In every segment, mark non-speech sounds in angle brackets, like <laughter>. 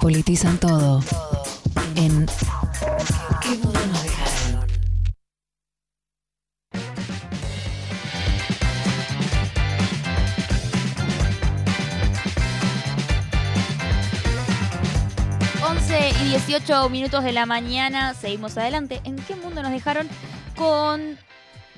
Politizan todo en ¿Qué mundo nos dejaron? y 18 minutos de la mañana, seguimos adelante. ¿En qué mundo nos dejaron? Con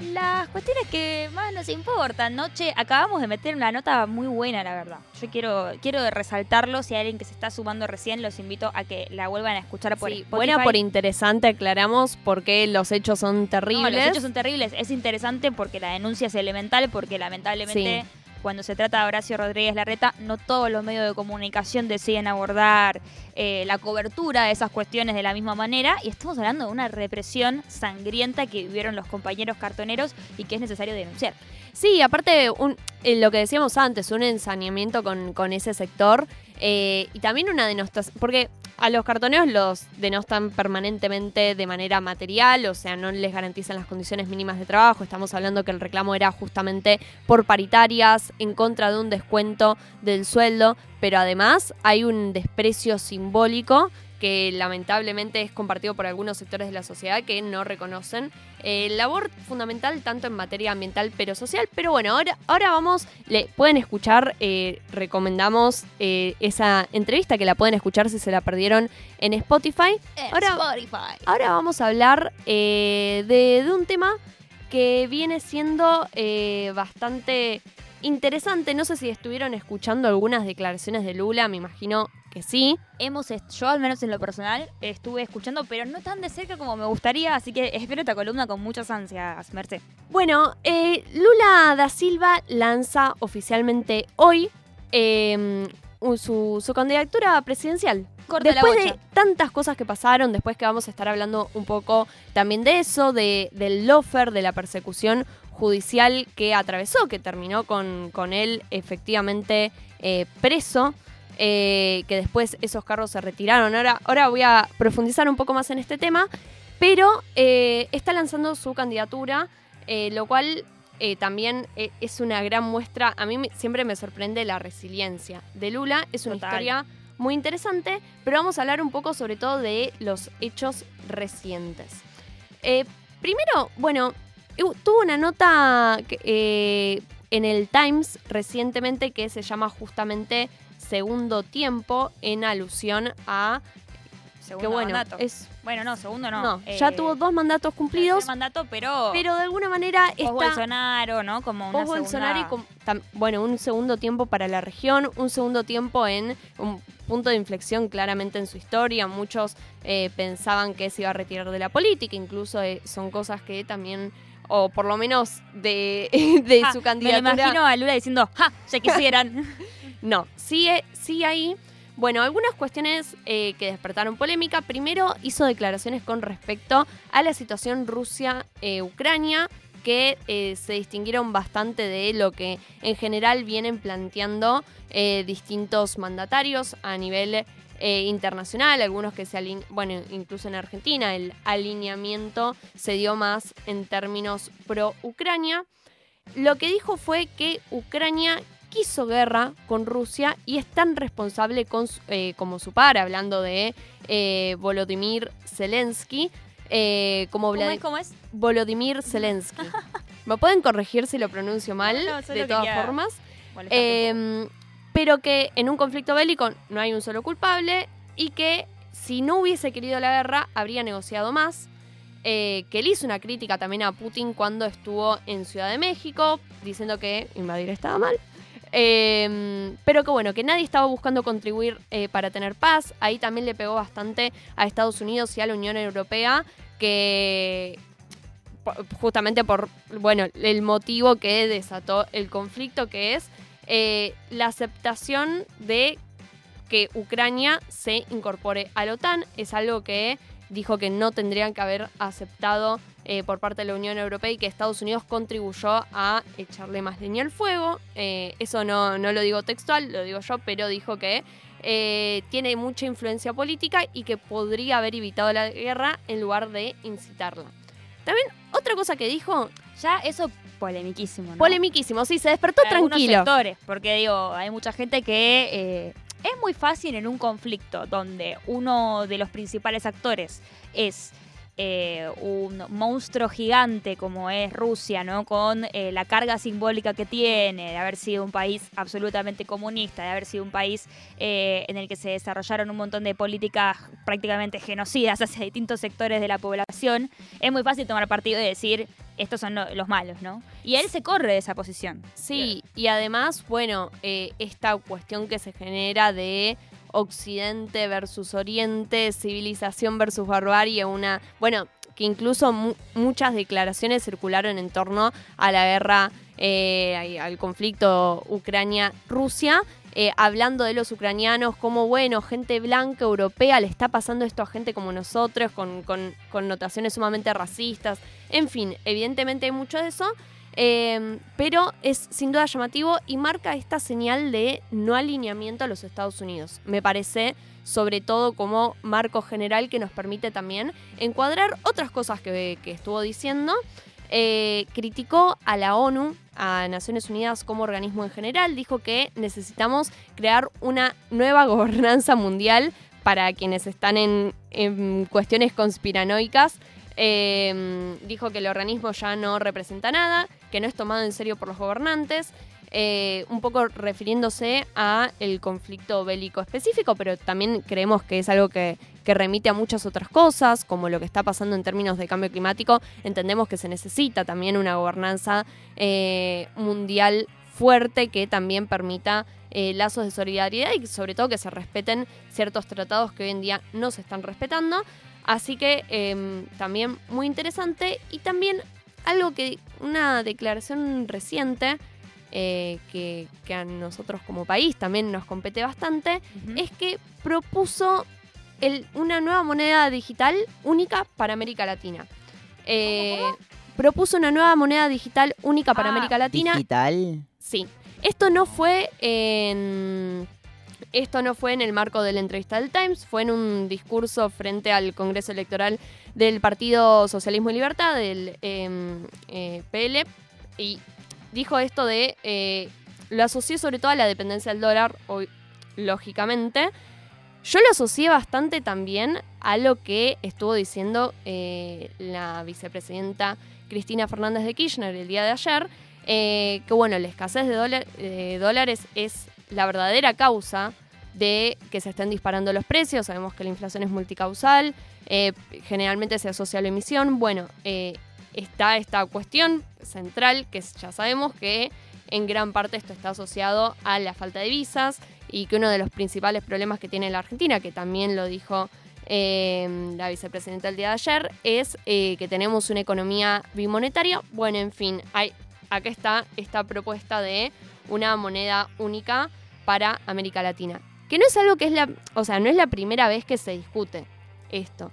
las cuestiones que más nos importan, ¿no? Che, acabamos de meter una nota muy buena, la verdad. Yo quiero, quiero resaltarlo. Si hay alguien que se está sumando recién, los invito a que la vuelvan a escuchar por sí, Buena por interesante, aclaramos porque los hechos son terribles. los hechos son terribles. Es interesante porque la denuncia es elemental, porque lamentablemente cuando se trata de Horacio Rodríguez Larreta, no todos los medios de comunicación deciden abordar eh, la cobertura de esas cuestiones de la misma manera. Y estamos hablando de una represión sangrienta que vivieron los compañeros cartoneros y que es necesario denunciar. Sí, aparte, un, eh, lo que decíamos antes, un ensañamiento con, con ese sector eh, y también una denostación, porque a los cartoneros los denostan permanentemente de manera material, o sea, no les garantizan las condiciones mínimas de trabajo. Estamos hablando que el reclamo era justamente por paritarias, en contra de un descuento del sueldo, pero además hay un desprecio simbólico que lamentablemente es compartido por algunos sectores de la sociedad que no reconocen eh, labor fundamental tanto en materia ambiental pero social. Pero bueno, ahora, ahora vamos, le pueden escuchar, eh, recomendamos eh, esa entrevista que la pueden escuchar si se la perdieron en Spotify. ahora, Spotify. ahora vamos a hablar de, de un tema que viene siendo bastante interesante. No sé si estuvieron escuchando algunas declaraciones de Lula, me imagino que sí. Hemos, yo al menos en lo personal, estuve escuchando, pero no tan de cerca como me gustaría, así que espero esta columna con muchas ansias, Merced. Bueno, eh, Lula da Silva lanza oficialmente hoy em, su, candidatura presidencial. después de tantas cosas que pasaron, después que vamos a estar hablando un poco también de eso, de, del lofer, de la persecución judicial que atravesó, que terminó con, con él efectivamente eh, preso. Eh, que después esos carros se retiraron. Ahora, ahora voy a profundizar un poco más en este tema, pero eh, está lanzando su candidatura, lo cual también es una gran muestra. A mí siempre me sorprende la resiliencia de Lula. Es una historia muy interesante, pero vamos a hablar un poco sobre todo de los hechos recientes. primero, bueno, tuvo una nota eh, en el Times recientemente que se llama justamente Segundo Tiempo en alusión a Segundo bueno, mandato. Es, bueno, no, segundo no. no ya eh, tuvo dos mandatos cumplidos. mandato, pero. Pero de alguna manera está. Bolsonaro, ¿no? Como una Bolsonaro y bueno, un segundo tiempo para la región, un segundo tiempo en un punto de inflexión claramente en su historia. Muchos eh, pensaban que se iba a retirar de la política, incluso son cosas que también o por lo menos de, <laughs> de su candidatura. Me imagino a Lula diciendo, ¡ja! Ya quisieran. <laughs> no, sí, sí hay. Bueno, algunas cuestiones eh, que despertaron polémica. Primero, hizo declaraciones con respecto a la situación Rusia-Ucrania, que eh, se distinguieron bastante de lo que en general vienen planteando eh, distintos mandatarios a nivel eh, internacional, algunos que se alinean, bueno, incluso en Argentina, el alineamiento se dio más en términos pro-Ucrania. Lo que dijo fue que Ucrania quiso guerra con Rusia y es tan responsable con, eh, como su par, hablando de eh, Volodymyr Zelensky. como ¿Cómo, es, ¿Cómo es? Volodymyr Zelensky. <laughs> Me pueden corregir si lo pronuncio mal, de todas formas pero que en un conflicto bélico no hay un solo culpable y que si no hubiese querido la guerra habría negociado más. Eh, que él hizo una crítica también a Putin cuando estuvo en Ciudad de México, diciendo que invadir estaba mal. Em, pero que bueno, que nadie estaba buscando contribuir eh, para tener paz. Ahí también le pegó bastante a Estados Unidos y a la Unión Europea, que justamente por, bueno, el motivo que desató el conflicto, que es eh, la aceptación de que Ucrania se incorpore a la OTAN es algo que dijo que no tendrían que haber aceptado eh, por parte de la Unión Europea y que Estados Unidos contribuyó a echarle más leña al fuego. Eh, eso no, no, lo digo textual, lo digo yo, pero dijo que tiene mucha influencia política y que podría haber evitado la guerra en lugar de incitarla. También otra cosa que dijo... Ya eso polemiquísimo, ¿no? Polemiquísimo, sí, se despertó tranquilo. sectores, porque digo, hay mucha gente que eh, es muy fácil en un conflicto donde uno de los principales actores es eh, un monstruo gigante como es Rusia, ¿no? Con eh, la carga simbólica que tiene de haber sido un país absolutamente comunista, de haber sido un país eh, en el que se desarrollaron un montón de políticas prácticamente genocidas <laughs> hacia distintos sectores de la población, es muy fácil tomar partido y decir estos son los malos, ¿no? Y él se corre de esa posición. Sí, y además, bueno, esta cuestión que se genera de Occidente versus Oriente, civilización versus barbarie, una, bueno, que incluso muchas declaraciones circularon en torno a la guerra, eh, al conflicto Ucrania-Rusia, eh, hablando de los ucranianos como, bueno, gente blanca, europea, le está pasando esto a gente como nosotros, con, con connotaciones sumamente racistas. En fin, evidentemente hay mucho de eso. Em, pero es sin duda llamativo y marca esta señal de no alineamiento a los Estados Unidos. Me parece sobre todo como marco general que nos permite también encuadrar otras cosas que, estuvo diciendo. Eh, criticó a la ONU, a Naciones Unidas como organismo en general, dijo que necesitamos crear una nueva <laughs> gobernanza mundial para quienes están en, en cuestiones conspiranoicas. Eh, dijo que el organismo ya no representa nada, que no es tomado en serio por los gobernantes, eh, un poco refiriéndose a el conflicto bélico específico, pero también creemos que es algo que, remite a muchas otras cosas, como lo que está pasando en términos de cambio climático. Entendemos que se necesita también una gobernanza eh, mundial fuerte que también permita eh, lazos de solidaridad y sobre todo que se respeten ciertos tratados que hoy en día no se están respetando. Así que em, también muy interesante y también algo que, una declaración reciente eh, que, a nosotros como país también nos compete bastante, es que propuso una nueva moneda digital única para América Latina. Eh, propuso una nueva moneda digital única para ah. América Latina. ¿Digital? Sí. Esto no fue en esto no fue en el marco de la entrevista del Times, fue en un discurso frente al Congreso Electoral del Partido Socialismo y Libertad, del em, eh, PL, y dijo esto de, eh, lo asocié sobre todo a la dependencia del dólar, lógicamente. Yo lo asocié bastante también a lo que estuvo diciendo eh, la vicepresidenta Cristina Fernández de Kirchner el día de ayer, que bueno, la escasez de dólares es la verdadera causa de que se estén disparando los precios. Sabemos que la inflación es multicausal, eh, generalmente se asocia a la emisión. Bueno, eh, está esta cuestión central que ya sabemos que en gran parte esto está asociado a la falta de visas y que uno de los principales problemas que tiene la Argentina, que también lo dijo eh, la vicepresidenta el día de ayer, es que tenemos una economía bimonetaria. Bueno, en fin, hay, acá está esta propuesta de una moneda única para América Latina. Que no es algo que es la. O sea, no es la primera vez que se discute esto.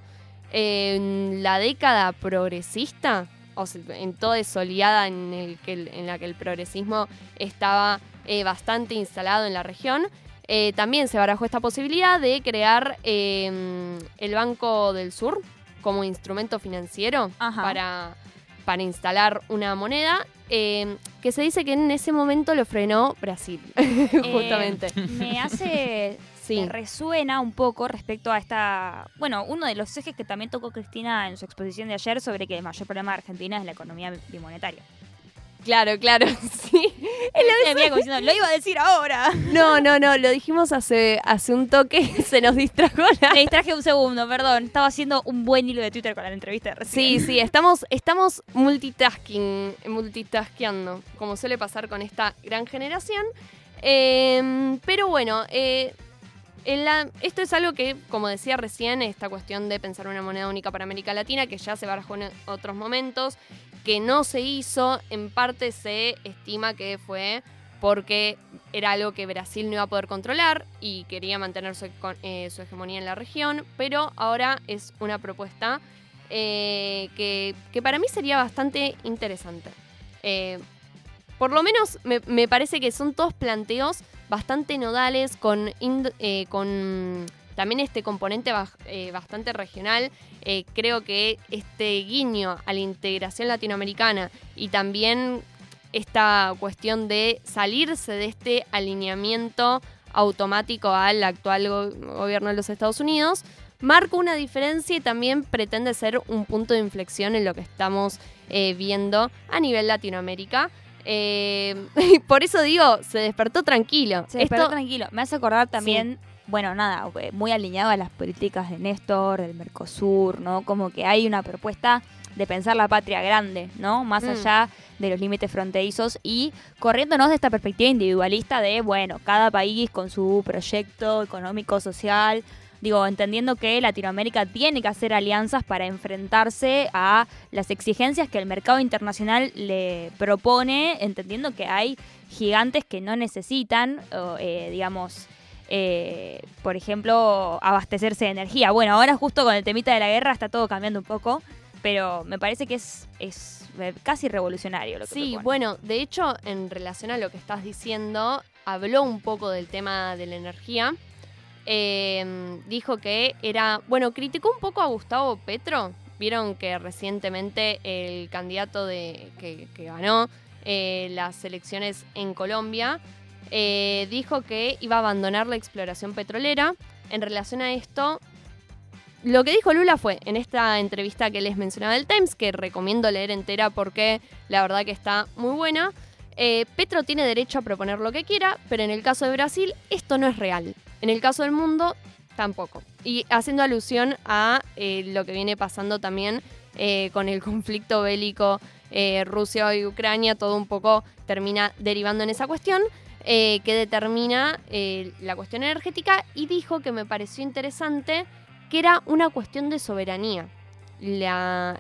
En la década progresista, o sea, en toda esa oleada en, el que, en la que el progresismo estaba eh, bastante instalado en la región, eh, también se barajó esta posibilidad de crear em, el Banco del Sur como instrumento financiero para, para instalar una moneda Em, que se dice que en ese momento lo frenó Brasil, eh, <laughs> justamente. me hace, <laughs> sí. resuena un poco respecto a esta, bueno, uno de los ejes que también tocó Cristina en su exposición de ayer sobre que el mayor problema de Argentina es la economía bimonetaria. Claro, claro, <laughs> sí. lo, lo iba a decir ahora. <laughs> No, no, no, lo dijimos hace, hace un toque, <laughs> se nos distrajo. Me distraje un segundo, perdón. Estaba haciendo un buen hilo de Twitter con la entrevista de recién. Sí, sí, estamos, estamos multitasking, multitaskeando, como suele pasar con esta gran generación. Em, pero bueno, eh, esto es algo que, como decía recién, esta cuestión de pensar una moneda única para América Latina, que ya se barajó en otros momentos, que no se hizo, en parte se estima que fue porque era algo que Brasil no iba a poder controlar y quería mantener su, eh, hegemonía en la región, pero ahora es una propuesta eh, que, para mí sería bastante interesante. Eh, por lo menos me, parece que son todos planteos bastante nodales con, con también este componente eh, bastante regional, eh, creo que este guiño a la integración latinoamericana y también esta cuestión de salirse de este alineamiento automático al actual gobierno de los Estados Unidos, marca una diferencia y también pretende ser un punto de inflexión en lo que estamos eh, viendo a nivel Latinoamérica. Eh, <laughs> por eso digo, se despertó tranquilo. Se despertó tranquilo. Me hace acordar también, bueno, nada, eh, muy alineado a las políticas de Néstor, del Mercosur, ¿no? Como que hay una propuesta de pensar la patria grande, ¿no? Más mm. allá de los límites fronterizos y corriéndonos de esta perspectiva individualista de, bueno, cada país con su proyecto económico, social, digo, entendiendo que Latinoamérica tiene que hacer alianzas para enfrentarse a las exigencias que el mercado internacional le propone, entendiendo que hay gigantes que no necesitan, eh, digamos, eh, por ejemplo, abastecerse de energía. Bueno, ahora justo con el temita de la guerra está todo cambiando un poco, pero me parece que es, es casi revolucionario lo que Sí, bueno, de hecho, en relación a lo que estás diciendo, habló un poco del tema de la energía Em, dijo que era, bueno, criticó un poco a Gustavo Petro. Vieron que recientemente el candidato de, que, ganó eh, las elecciones en Colombia eh, dijo que iba a abandonar la exploración petrolera. En relación a esto, lo que dijo Lula fue en esta entrevista que les mencionaba del Times, que recomiendo leer entera porque la verdad que está muy buena. Eh, Petro tiene derecho a proponer lo que quiera, pero en el caso de Brasil esto no es real. En el caso del mundo, tampoco. Y haciendo alusión a eh, lo que viene pasando también con el conflicto bélico Rusia y Ucrania, todo un poco termina derivando en esa cuestión. Que determina la cuestión energética y dijo que me pareció interesante que era una cuestión de soberanía la,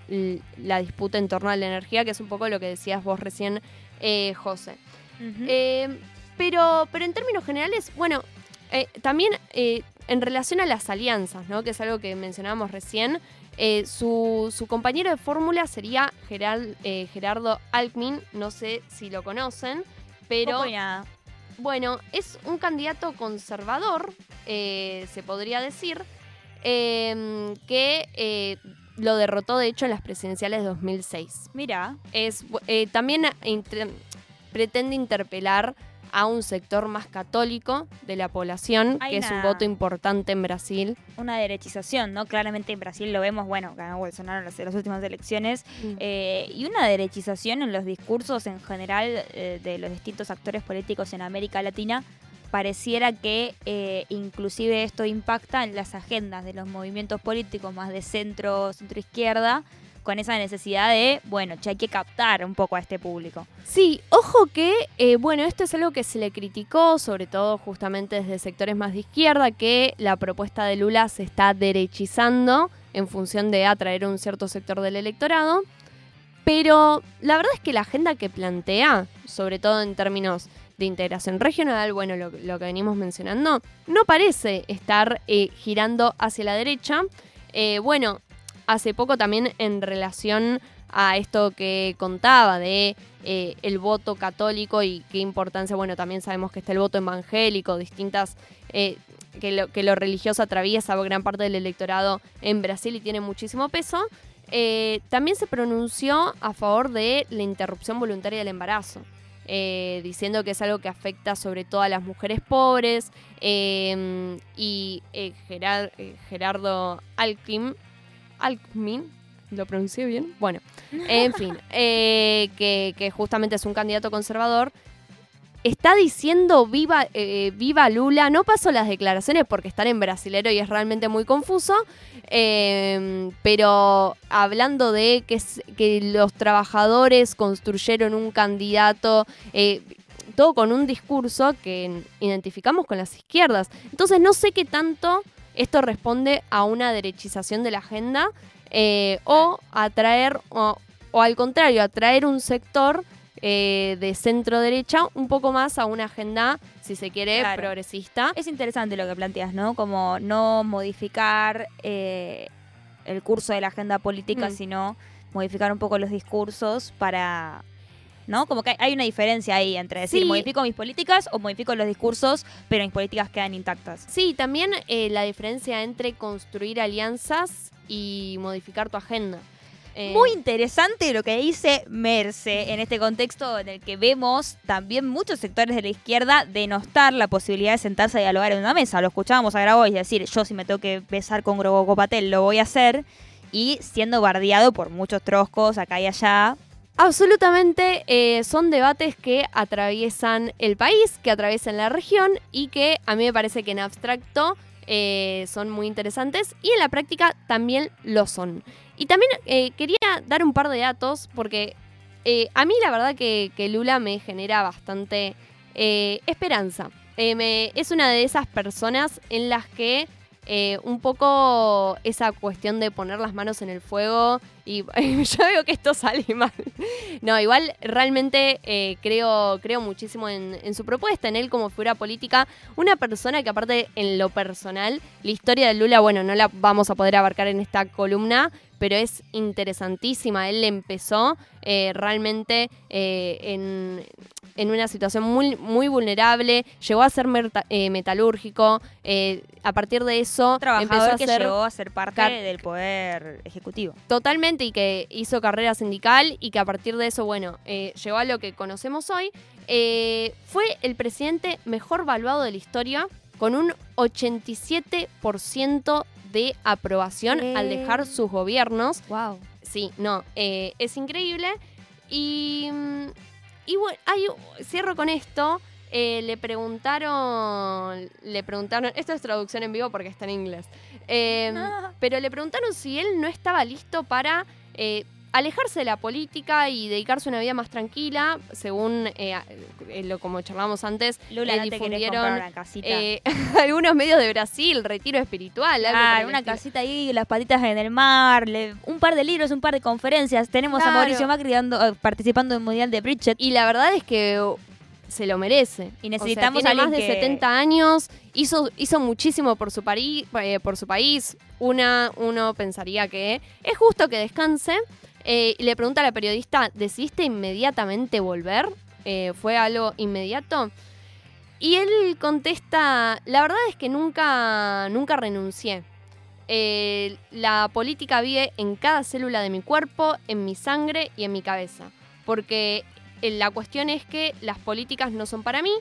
disputa en torno a la energía, que es un poco lo que decías vos recién, José. pero, pero en términos generales, bueno, eh, también eh, en relación a las alianzas, ¿no? que es algo que mencionábamos recién, eh, su, compañero de fórmula sería Gerardo Alckmin, no sé si lo conocen, pero... Bueno, es un candidato conservador, se podría decir, em, que lo derrotó de hecho en las presidenciales de 2006. Mira. Es, también pretende interpelar a un sector más católico de la población, que es un voto importante en Brasil. Una derechización, ¿no? Claramente en Brasil lo vemos, bueno, ganó Bolsonaro en las, las últimas elecciones, mm. eh, y una derechización en los discursos en general eh, de los distintos actores políticos en América Latina. Pareciera que eh, inclusive esto impacta en las agendas de los movimientos políticos más de centro, centro izquierda, con esa necesidad de, bueno, ya hay que captar un poco a este público. Sí, ojo que, eh, bueno, esto es algo que se le criticó, sobre todo justamente desde sectores más de izquierda, que la propuesta de Lula se está derechizando en función de atraer un cierto sector del electorado. Pero la verdad es que la agenda que plantea, sobre todo en términos de integración regional, bueno, lo, que venimos mencionando, no parece estar eh, girando hacia la derecha. Eh, bueno, hace poco también en relación a esto que contaba de eh, el voto católico y qué importancia, bueno, también sabemos que está el voto evangélico, distintas, eh, que, lo, que religioso atraviesa gran parte del electorado en Brasil y tiene muchísimo peso. Eh, también se pronunció a favor de la interrupción voluntaria del embarazo. diciendo que es algo que afecta sobre todo a las mujeres pobres. y Gerardo Alclim Alckmin, ¿lo pronuncié bien? Bueno, en fin, <laughs> eh, que, justamente es un candidato conservador, está diciendo viva, eh, viva Lula. No pasó las declaraciones porque están en brasilero y es realmente muy confuso. Em, pero hablando de que, que, los trabajadores construyeron un candidato. Eh, todo con un discurso que identificamos con las izquierdas. Entonces no sé qué tanto esto responde a una derechización de la agenda eh, o atraer, o, o, al contrario, atraer un sector eh, de centro derecha un poco más a una agenda, si se quiere, progresista. Es interesante lo que planteas, ¿no? Como no modificar eh, el curso de la agenda política, mm. sino modificar un poco los discursos para ¿no? Como que hay una diferencia ahí entre decir, modifico mis políticas o modifico los discursos, pero mis políticas quedan intactas. Sí, también eh, la diferencia entre construir alianzas y modificar tu agenda. Eh, Muy interesante lo que dice Merce en este contexto en el que vemos también muchos sectores de la izquierda denostar la posibilidad de sentarse a dialogar en una mesa. Lo escuchábamos a Grabois decir, yo si me tengo que besar con Grogo Patel lo voy a hacer. Y siendo bardeado por muchos troscos acá y allá. Absolutamente, eh, son debates que atraviesan el país, que atraviesan la región y que a mí me parece que en abstracto eh, son muy interesantes y en la práctica también lo son. Y también eh, quería dar un par de datos porque a mí la verdad que, Lula me genera bastante esperanza. Es una de esas personas en las que un poco esa cuestión de poner las manos en el fuego <laughs> y yo veo que esto sale <laughs> mal. No, igual realmente eh, creo, creo muchísimo en, en su propuesta, en él como figura política. Una persona que aparte en lo personal, la historia de Lula, bueno, no la vamos a poder abarcar en esta columna, pero es interesantísima. Él empezó eh, realmente eh, en, en una situación muy, muy vulnerable, llegó a ser eh, metalúrgico, eh, a partir de eso empezó a que ser llegó a ser parte del poder ejecutivo. Totalmente, y que hizo carrera sindical y que a partir de eso, bueno, eh, llegó a lo que conocemos hoy. Eh, fue el presidente mejor valuado de la historia, con un 87% de aprobación al dejar sus gobiernos. Wow. Sí, no, eh, es increíble. Y, y bueno, cierro con esto. Eh, le preguntaron, le preguntaron, esto es traducción en vivo porque está en inglés, Eh, pero le preguntaron si él no estaba listo para eh, alejarse de la política y dedicarse a una vida más tranquila, según eh, eh, lo como charlamos antes, Lula, no difundieron comprar una casita. <laughs> algunos medios de Brasil, retiro espiritual, algo Ah, una casita ahí, las patitas en el mar, le- un par de libros, un par de conferencias. Tenemos a. Mauricio Macri dando- participando en el Mundial de Bridget. Y la verdad es que se lo merece. Y necesitamos o sea, tiene más de que- 70 años, hizo, hizo muchísimo por su, pari- eh, por su país. Una, uno pensaría que es justo que descanse. Eh, y le pregunta a la periodista, ¿decidiste inmediatamente volver? Eh, ¿Fue algo inmediato? Y él contesta, la verdad es que nunca, nunca renuncié. La política vive en cada célula de mi cuerpo, en mi sangre y en mi cabeza. Porque la cuestión es que las políticas no son para mí,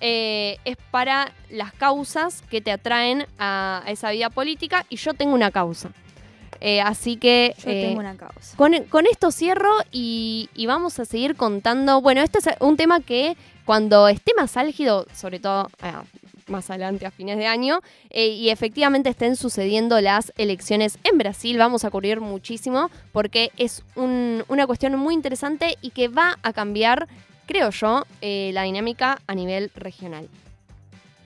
eh, es para las causas que te atraen a esa vida política y yo tengo una causa. Eh, así que Yo eh, tengo una causa. con, con esto cierro y, y vamos a seguir contando. Bueno, este es un tema que cuando esté más álgido, sobre todo ah, más adelante a fines de año, eh, y efectivamente estén sucediendo las elecciones en Brasil, vamos a cubrir muchísimo porque es un- una cuestión muy interesante y que va a cambiar, creo yo, eh, la dinámica a nivel regional.